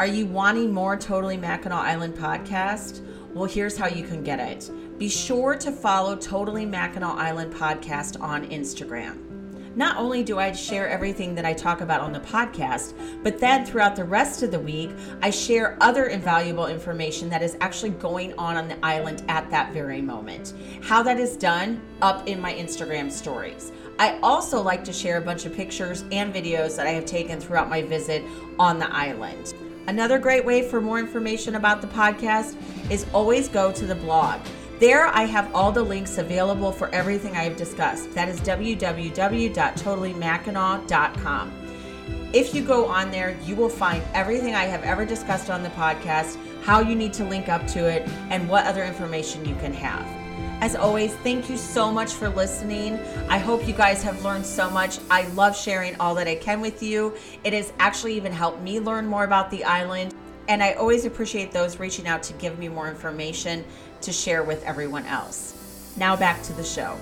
Are you wanting more Totally Mackinac Island podcast? Well, here's how you can get it. Be sure to follow Totally Mackinac Island podcast on Instagram. Not only do I share everything that I talk about on the podcast, but then throughout the rest of the week, I share other invaluable information that is actually going on on the island at that very moment. How that is done, up in my Instagram stories. I also like to share a bunch of pictures and videos that I have taken throughout my visit on the island. Another great way for more information about the podcast is always go to the blog. There, I have all the links available for everything I have discussed. That is www.totallymackinac.com. If you go on there, you will find everything I have ever discussed on the podcast, how you need to link up to it, and what other information you can have. As always, thank you so much for listening. I hope you guys have learned so much. I love sharing all that I can with you. It has actually even helped me learn more about the island. And I always appreciate those reaching out to give me more information to share with everyone else. Now back to the show.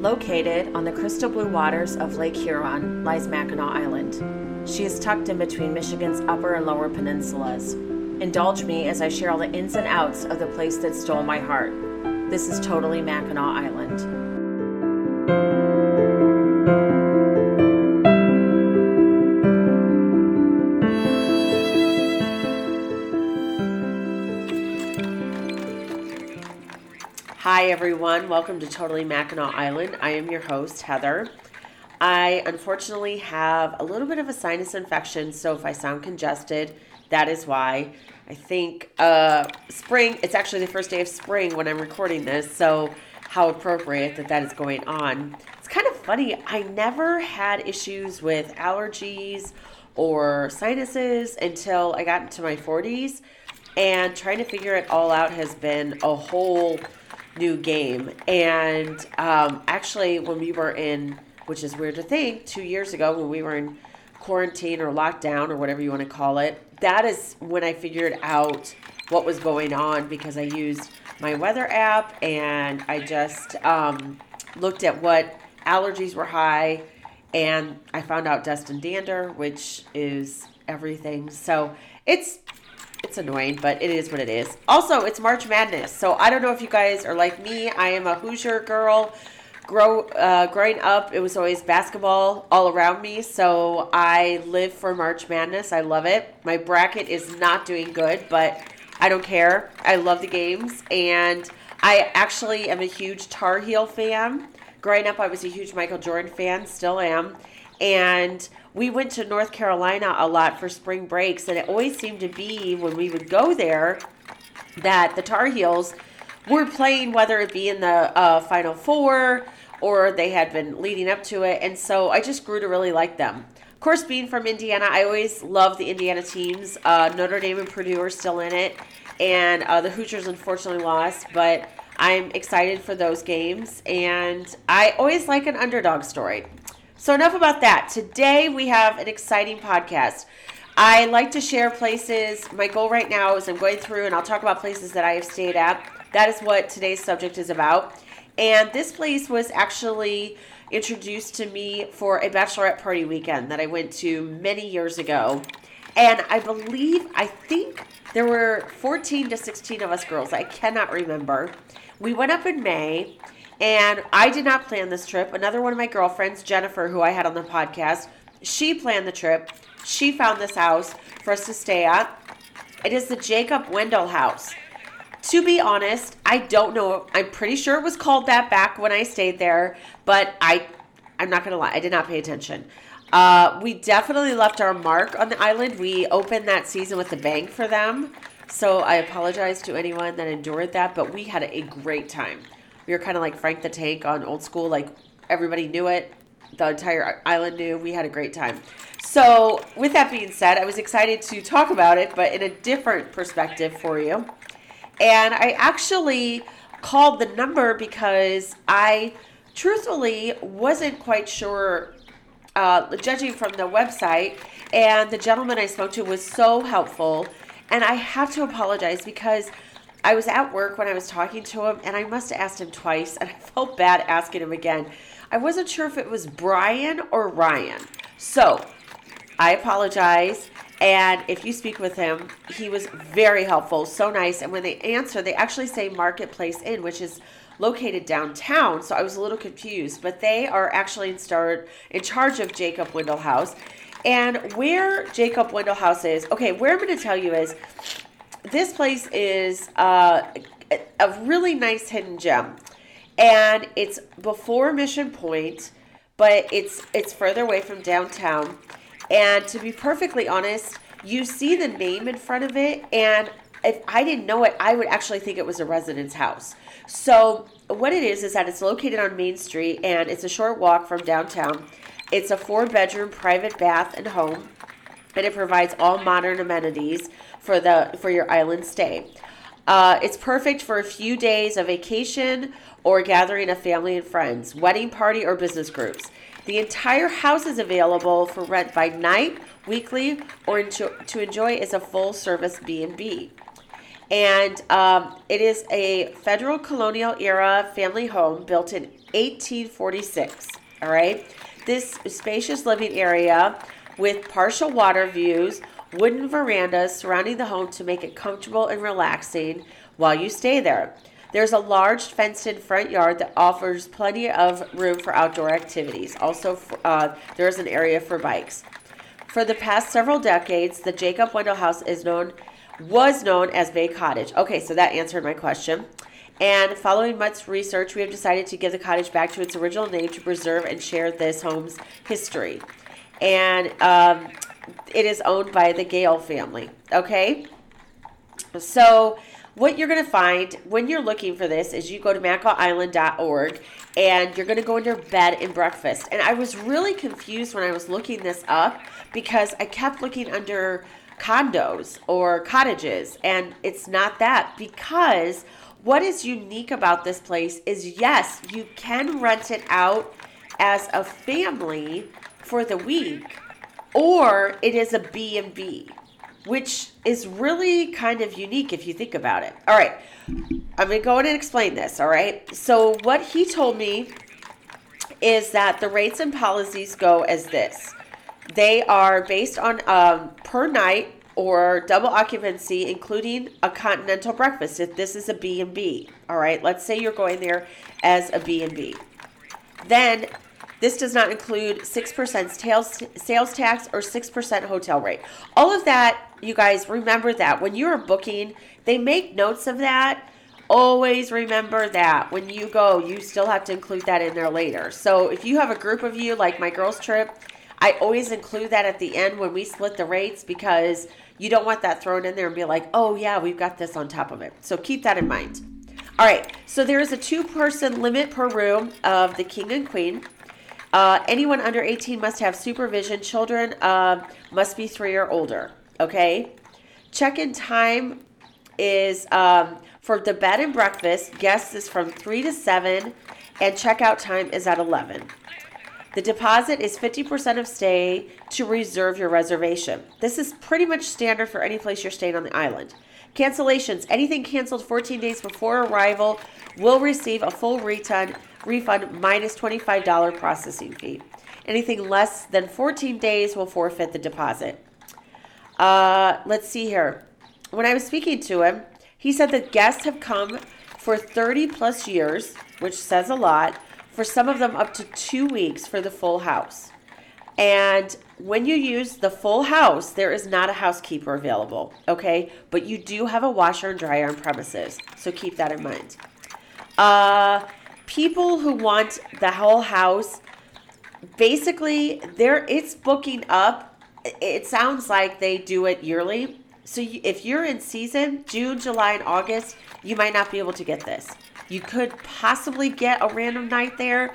Located on the crystal blue waters of Lake Huron lies Mackinac Island. She is tucked in between Michigan's upper and lower peninsulas. Indulge me as I share all the ins and outs of the place that stole my heart. This is totally Mackinac Island. Hi, everyone. Welcome to Totally Mackinac Island. I am your host, Heather. I unfortunately have a little bit of a sinus infection, so if I sound congested, that is why. I think uh, spring, it's actually the first day of spring when I'm recording this, so how appropriate that that is going on. It's kind of funny. I never had issues with allergies or sinuses until I got into my 40s, and trying to figure it all out has been a whole new game. And um, actually, when we were in, which is weird to think, two years ago when we were in quarantine or lockdown or whatever you want to call it, that is when I figured out what was going on because I used my weather app and I just um, looked at what allergies were high and I found out dust and dander, which is everything. So it's it's annoying, but it is what it is. Also, it's March Madness, so I don't know if you guys are like me. I am a Hoosier girl. Grow uh, growing up, it was always basketball all around me, so I live for March Madness. I love it. My bracket is not doing good, but I don't care. I love the games, and I actually am a huge Tar Heel fan. Growing up, I was a huge Michael Jordan fan, still am, and we went to North Carolina a lot for spring breaks, and it always seemed to be when we would go there that the Tar Heels were playing, whether it be in the uh, Final Four or they had been leading up to it. And so I just grew to really like them. Of course, being from Indiana, I always love the Indiana teams. Uh, Notre Dame and Purdue are still in it, and uh, the Hoosiers unfortunately lost, but I'm excited for those games. And I always like an underdog story. So, enough about that. Today, we have an exciting podcast. I like to share places. My goal right now is I'm going through and I'll talk about places that I have stayed at. That is what today's subject is about. And this place was actually introduced to me for a bachelorette party weekend that I went to many years ago. And I believe, I think there were 14 to 16 of us girls. I cannot remember. We went up in May and I did not plan this trip. Another one of my girlfriends, Jennifer, who I had on the podcast, she planned the trip. She found this house for us to stay at. It is the Jacob Wendell house. To be honest, I don't know. I'm pretty sure it was called that back when I stayed there, but I I'm not going to lie, I did not pay attention. Uh, we definitely left our mark on the island. We opened that season with a bang for them. So I apologize to anyone that endured that, but we had a great time. We were kind of like Frank the Tank on old school, like everybody knew it. The entire island knew. We had a great time. So, with that being said, I was excited to talk about it, but in a different perspective for you. And I actually called the number because I truthfully wasn't quite sure, uh, judging from the website. And the gentleman I spoke to was so helpful. And I have to apologize because I was at work when I was talking to him, and I must have asked him twice, and I felt bad asking him again. I wasn't sure if it was Brian or Ryan. So, I apologize. And if you speak with him, he was very helpful, so nice. And when they answer, they actually say Marketplace Inn, which is located downtown. So I was a little confused, but they are actually in start in charge of Jacob Wendell House. And where Jacob Wendell House is, okay, where I'm going to tell you is this place is uh, a really nice hidden gem, and it's before Mission Point, but it's it's further away from downtown. And to be perfectly honest, you see the name in front of it, and if I didn't know it, I would actually think it was a residence house. So what it is is that it's located on Main Street, and it's a short walk from downtown. It's a four-bedroom private bath and home, and it provides all modern amenities for the for your island stay. Uh, it's perfect for a few days of vacation or gathering of family and friends, wedding party, or business groups. The entire house is available for rent by night, weekly, or to enjoy as a full service B&B. And um, it is a federal colonial era family home built in 1846. All right. This spacious living area with partial water views wooden verandas surrounding the home to make it comfortable and relaxing while you stay there. There's a large fenced in front yard that offers plenty of room for outdoor activities. Also, uh, there's an area for bikes. For the past several decades, the Jacob Wendell House is known was known as Bay Cottage. Okay, so that answered my question. And following much research, we have decided to give the cottage back to its original name to preserve and share this home's history. And um, it is owned by the Gale family. Okay? So, what you're going to find when you're looking for this is you go to mackinacisland.org and you're going to go under bed and breakfast. And I was really confused when I was looking this up because I kept looking under condos or cottages, and it's not that because what is unique about this place is yes, you can rent it out as a family for the week or it is a B&B, which is really kind of unique if you think about it. All right. I'm going to go in and explain this, all right? So what he told me is that the rates and policies go as this. They are based on um, per night or double occupancy, including a continental breakfast. If this is a B&B, all right. Let's say you're going there as a B&B. Then this does not include 6% sales tax or 6% hotel rate. All of that, you guys remember that when you're booking, they make notes of that. Always remember that when you go, you still have to include that in there later. So if you have a group of you, like my girls' trip, I always include that at the end when we split the rates because you don't want that thrown in there and be like, oh, yeah, we've got this on top of it. So keep that in mind. All right, so there is a two person limit per room of the king and queen. Uh, anyone under 18 must have supervision. Children uh, must be three or older. Okay. Check in time is um, for the bed and breakfast. Guests is from 3 to 7, and checkout time is at 11. The deposit is 50% of stay to reserve your reservation. This is pretty much standard for any place you're staying on the island. Cancellations anything canceled 14 days before arrival will receive a full refund refund minus $25 processing fee. Anything less than 14 days will forfeit the deposit. Uh, let's see here. When I was speaking to him, he said that guests have come for 30 plus years, which says a lot, for some of them up to two weeks for the full house. And when you use the full house, there is not a housekeeper available, okay? But you do have a washer and dryer on premises, so keep that in mind. Uh, people who want the whole house, basically, there it's booking up. It sounds like they do it yearly. So you, if you're in season, June, July, and August, you might not be able to get this. You could possibly get a random night there.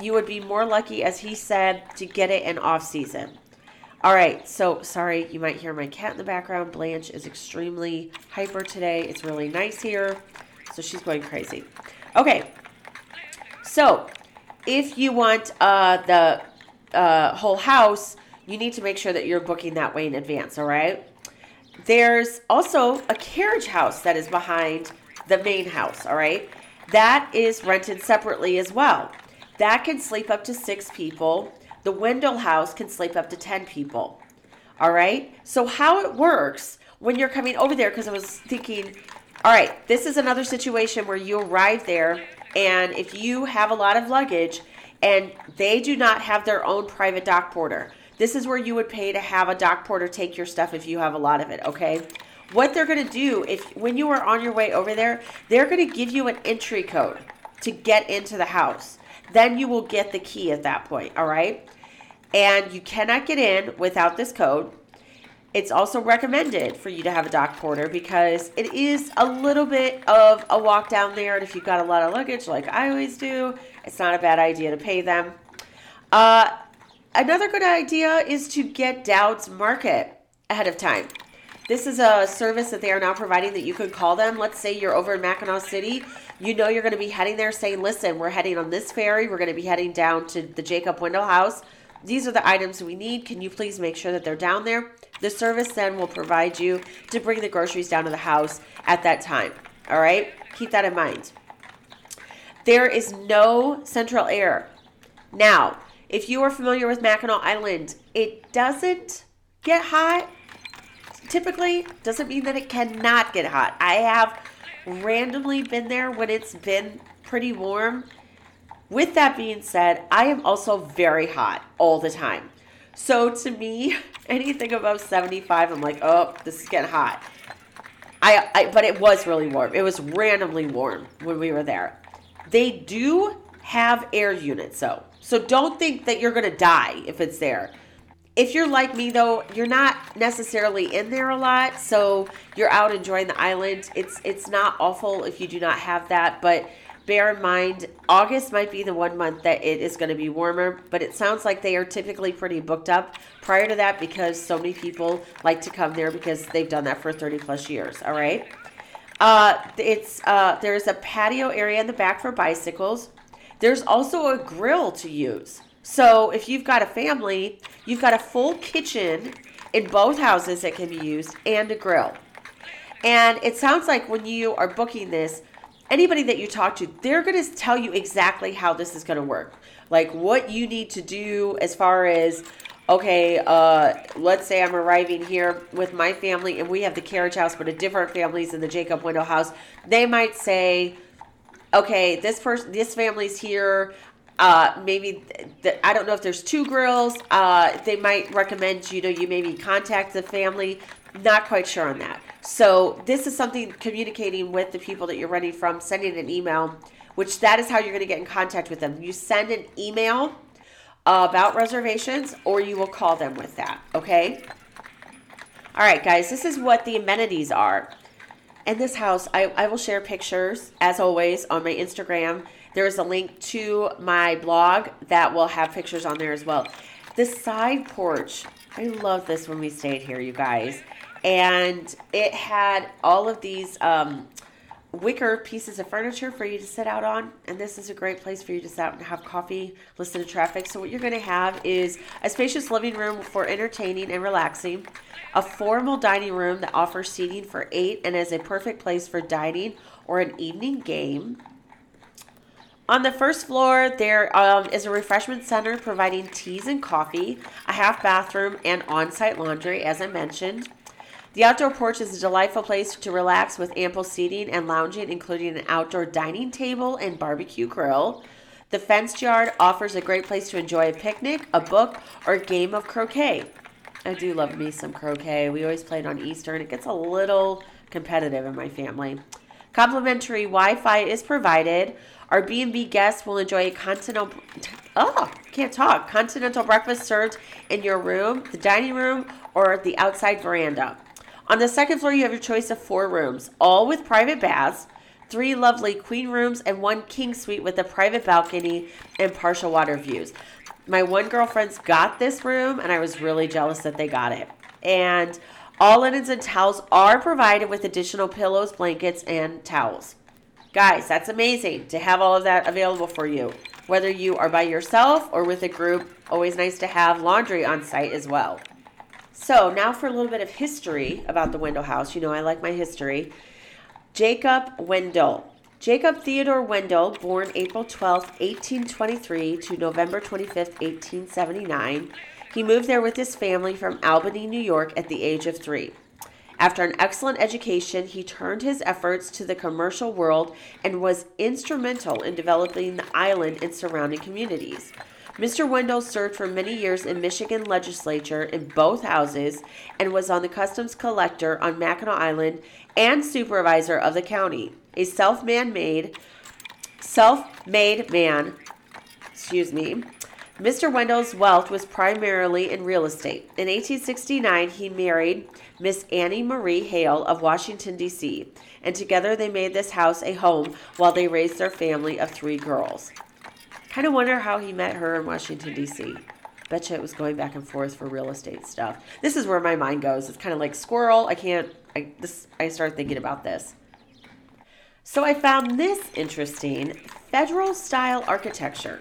You would be more lucky, as he said, to get it in off season. All right, so sorry, you might hear my cat in the background. Blanche is extremely hyper today. It's really nice here, so she's going crazy. Okay, so, if you want uh, the uh, whole house, you need to make sure that you're booking that way in advance, all right? There's also a carriage house that is behind the main house, all right? That is rented separately as well. That can sleep up to six people. The Wendell house can sleep up to 10 people. All right. So, how it works when you're coming over there, because I was thinking, all right, this is another situation where you arrive there, and if you have a lot of luggage and they do not have their own private dock porter, this is where you would pay to have a dock porter take your stuff if you have a lot of it, okay? What they're going to do if when you are on your way over there, they're going to give you an entry code to get into the house. Then you will get the key at that point, all right? And you cannot get in without this code. It's also recommended for you to have a dock porter because it is a little bit of a walk down there. And if you've got a lot of luggage, like I always do, it's not a bad idea to pay them. Uh, another good idea is to get Doud's Market ahead of time. This is a service that they are now providing that you can call them. Let's say you're over in Mackinaw City. You know you're going to be heading there saying, listen, we're heading on this ferry. We're going to be heading down to the Jacob Wendell House. These are the items we need. Can you please make sure that they're down there? The service then will provide you to bring the groceries down to the house at that time. All right? Keep that in mind. There is no central air. Now, if you are familiar with Mackinac Island, it doesn't get hot. Typically, doesn't mean that it cannot get hot. I have randomly been there when it's been pretty warm. With that being said, I am also very hot all the time. So to me, anything above 75, I'm like, oh, this is getting hot. I, I but it was really warm. It was randomly warm when we were there. They do have air units though. So don't think that you're going to die if it's there. If you're like me though, you're not necessarily in there a lot, so you're out enjoying the island. It's it's not awful if you do not have that, but bear in mind August might be the one month that it is going to be warmer, but it sounds like they are typically pretty booked up prior to that because so many people like to come there because they've done that for 30 plus years, all right? Uh, it's uh, there's a patio area in the back for bicycles. There's also a grill to use. So if you've got a family, you've got a full kitchen in both houses that can be used and a grill. And it sounds like when you are booking this, anybody that you talk to, they're going to tell you exactly how this is going to work. Like what you need to do as far as okay, uh, let's say I'm arriving here with my family and we have the carriage house, but a different family's in the Jacob Wendell house. They might say, okay, this person, this family's here. Uh, maybe th- I don't know if there's two grills. Uh, they might recommend you know you maybe contact the family. Not quite sure on that. So this is something communicating with the people that you're renting from, sending an email, which that is how you're going to get in contact with them. You send an email about reservations, or you will call them with that. Okay. All right, guys. This is what the amenities are. In this house, I, I will share pictures as always on my Instagram there is a link to my blog that will have pictures on there as well. The side porch, I love this when we stayed here, you guys. And it had all of these um, wicker pieces of furniture for you to sit out on. And this is a great place for you to sit out and have coffee, listen to traffic. So, what you're going to have is a spacious living room for entertaining and relaxing, a formal dining room that offers seating for eight and is a perfect place for dining or an evening game. On the first floor, there um, is a refreshment center providing teas and coffee, a half bathroom, and on site laundry, as I mentioned. The outdoor porch is a delightful place to relax with ample seating and lounging, including an outdoor dining table and barbecue grill. The fenced yard offers a great place to enjoy a picnic, a book, or a game of croquet. I do love me some croquet. We always played on Easter, and it gets a little competitive in my family. Complimentary Wi-Fi is provided. Our B&B guests will enjoy a continental oh, can't talk. Continental breakfast served in your room, the dining room, or the outside veranda. On the second floor, you have your choice of four rooms, all with private baths, three lovely queen rooms, and one king suite with a private balcony and partial water views. My one girlfriend's got this room, and I was really jealous that they got it. And all linens and towels are provided with additional pillows, blankets, and towels. Guys, that's amazing to have all of that available for you. Whether you are by yourself or with a group, always nice to have laundry on site as well. So, now for a little bit of history about the Wendell House. You know, I like my history. Jacob Wendell. Jacob Theodore Wendell, born April 12, 1823 to November 25, 1879. He moved there with his family from Albany, New York at the age of three. After an excellent education, he turned his efforts to the commercial world and was instrumental in developing the island and surrounding communities. Mr. Wendell served for many years in Michigan legislature in both houses and was on the customs collector on Mackinac Island and supervisor of the county. A self-man-made self-made man, excuse me, Mr. Wendell's wealth was primarily in real estate. In 1869, he married Miss Annie Marie Hale of Washington, D.C., and together they made this house a home while they raised their family of three girls. Kind of wonder how he met her in Washington, D.C. Betcha it was going back and forth for real estate stuff. This is where my mind goes. It's kind of like squirrel. I can't, I, this, I start thinking about this. So I found this interesting federal style architecture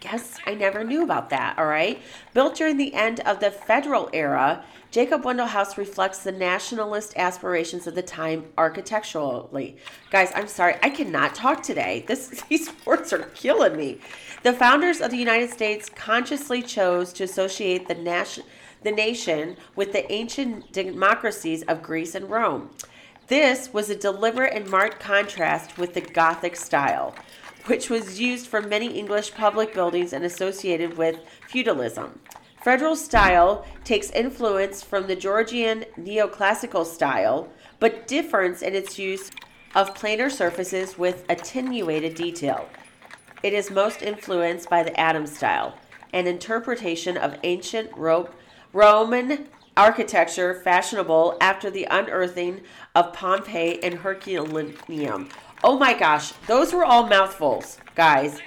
guess I never knew about that, all right? Built during the end of the federal era, Jacob Wendell House reflects the nationalist aspirations of the time architecturally. Guys, I'm sorry, I cannot talk today. This these words are killing me. The founders of the United States consciously chose to associate the the nation with the ancient democracies of Greece and Rome. This was a deliberate and marked contrast with the Gothic style which was used for many English public buildings and associated with feudalism. Federal style takes influence from the Georgian neoclassical style, but differs in its use of planar surfaces with attenuated detail. It is most influenced by the Adam style, an interpretation of ancient Roman architecture fashionable after the unearthing of Pompeii and Herculaneum, Oh my gosh, those were all mouthfuls, guys.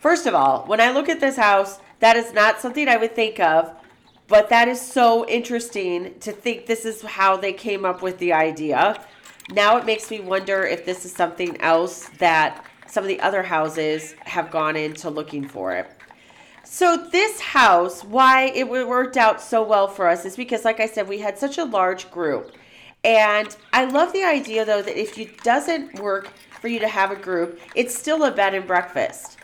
First of all, when I look at this house, that is not something I would think of, but that is so interesting to think this is how they came up with the idea. Now it makes me wonder if this is something else that some of the other houses have gone into looking for it. So this house, why it worked out so well for us is because, like I said, we had such a large group. And I love the idea though that if it doesn't work for you to have a group, it's still a bed and breakfast.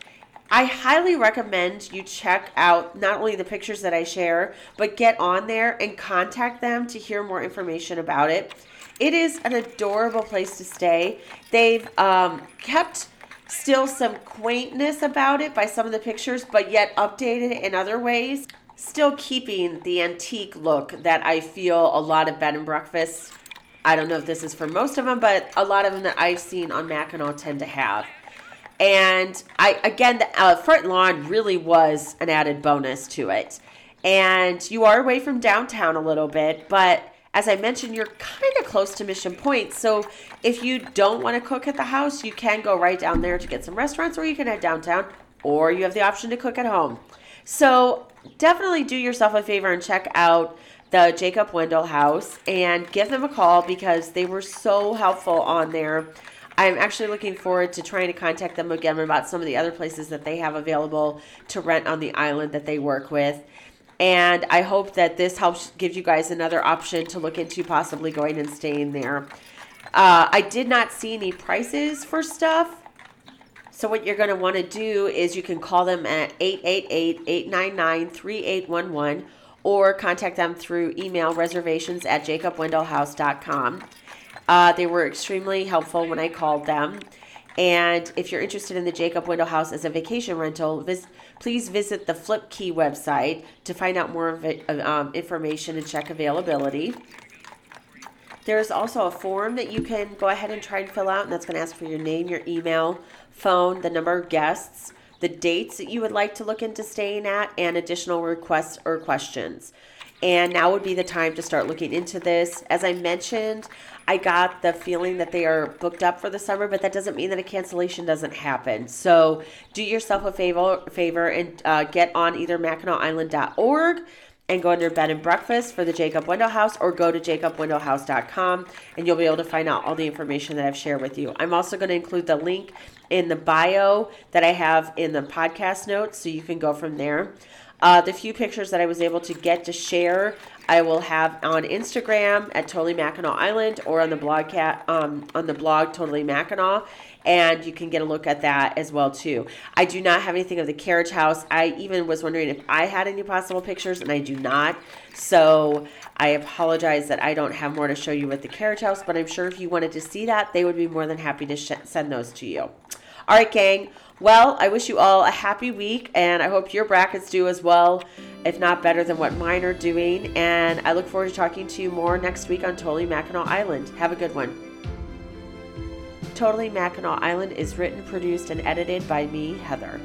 I highly recommend you check out not only the pictures that I share, but get on there and contact them to hear more information about it. It is an adorable place to stay. They've um, kept still some quaintness about it by some of the pictures, but yet updated in other ways. Still keeping the antique look that I feel a lot of bed and breakfasts I don't know if this is for most of them, but a lot of them that I've seen on Mackinac tend to have. And I again, the uh, front lawn really was an added bonus to it. And you are away from downtown a little bit, but as I mentioned, you're kind of close to Mission Point. So if you don't want to cook at the house, you can go right down there to get some restaurants, or you can head downtown, or you have the option to cook at home. So definitely do yourself a favor and check out the Jacob Wendell House and give them a call because they were so helpful on there. I'm actually looking forward to trying to contact them again about some of the other places that they have available to rent on the island that they work with. And I hope that this helps give you guys another option to look into possibly going and staying there. Uh, I did not see any prices for stuff. So, what you're going to want to do is you can call them at 888 899 3811 or contact them through email reservations at jacobwendellhouse.com. Uh, they were extremely helpful when I called them. And if you're interested in the Jacob Wendell House as a vacation rental, vis- please visit the Flipkey website to find out more um, information and check availability. There's also a form that you can go ahead and try and fill out, and that's going to ask for your name, your email, phone, the number of guests, the dates that you would like to look into staying at, and additional requests or questions. And now would be the time to start looking into this. As I mentioned, I got the feeling that they are booked up for the summer, but that doesn't mean that a cancellation doesn't happen. So do yourself a favor, favor and uh, get on either MackinacIsland.org and go under bed and breakfast for the Jacob Wendell House or go to jacobwendellhouse.com and you'll be able to find out all the information that I've shared with you. I'm also going to include the link in the bio that I have in the podcast notes so you can go from there. Uh, the few pictures that I was able to get to share, I will have on Instagram at Totally Mackinac Island or on the blog cat um, on the blog Totally Mackinac, and you can get a look at that as well too. I do not have anything of the carriage house. I even was wondering if I had any possible pictures, and I do not. So I apologize that I don't have more to show you with the carriage house, but I'm sure if you wanted to see that, they would be more than happy to sh- send those to you. All right, gang. Well, I wish you all a happy week, and I hope your brackets do as well, if not better than what mine are doing. And I look forward to talking to you more next week on Totally Mackinac Island. Have a good one. Totally Mackinac Island is written, produced, and edited by me, Heather.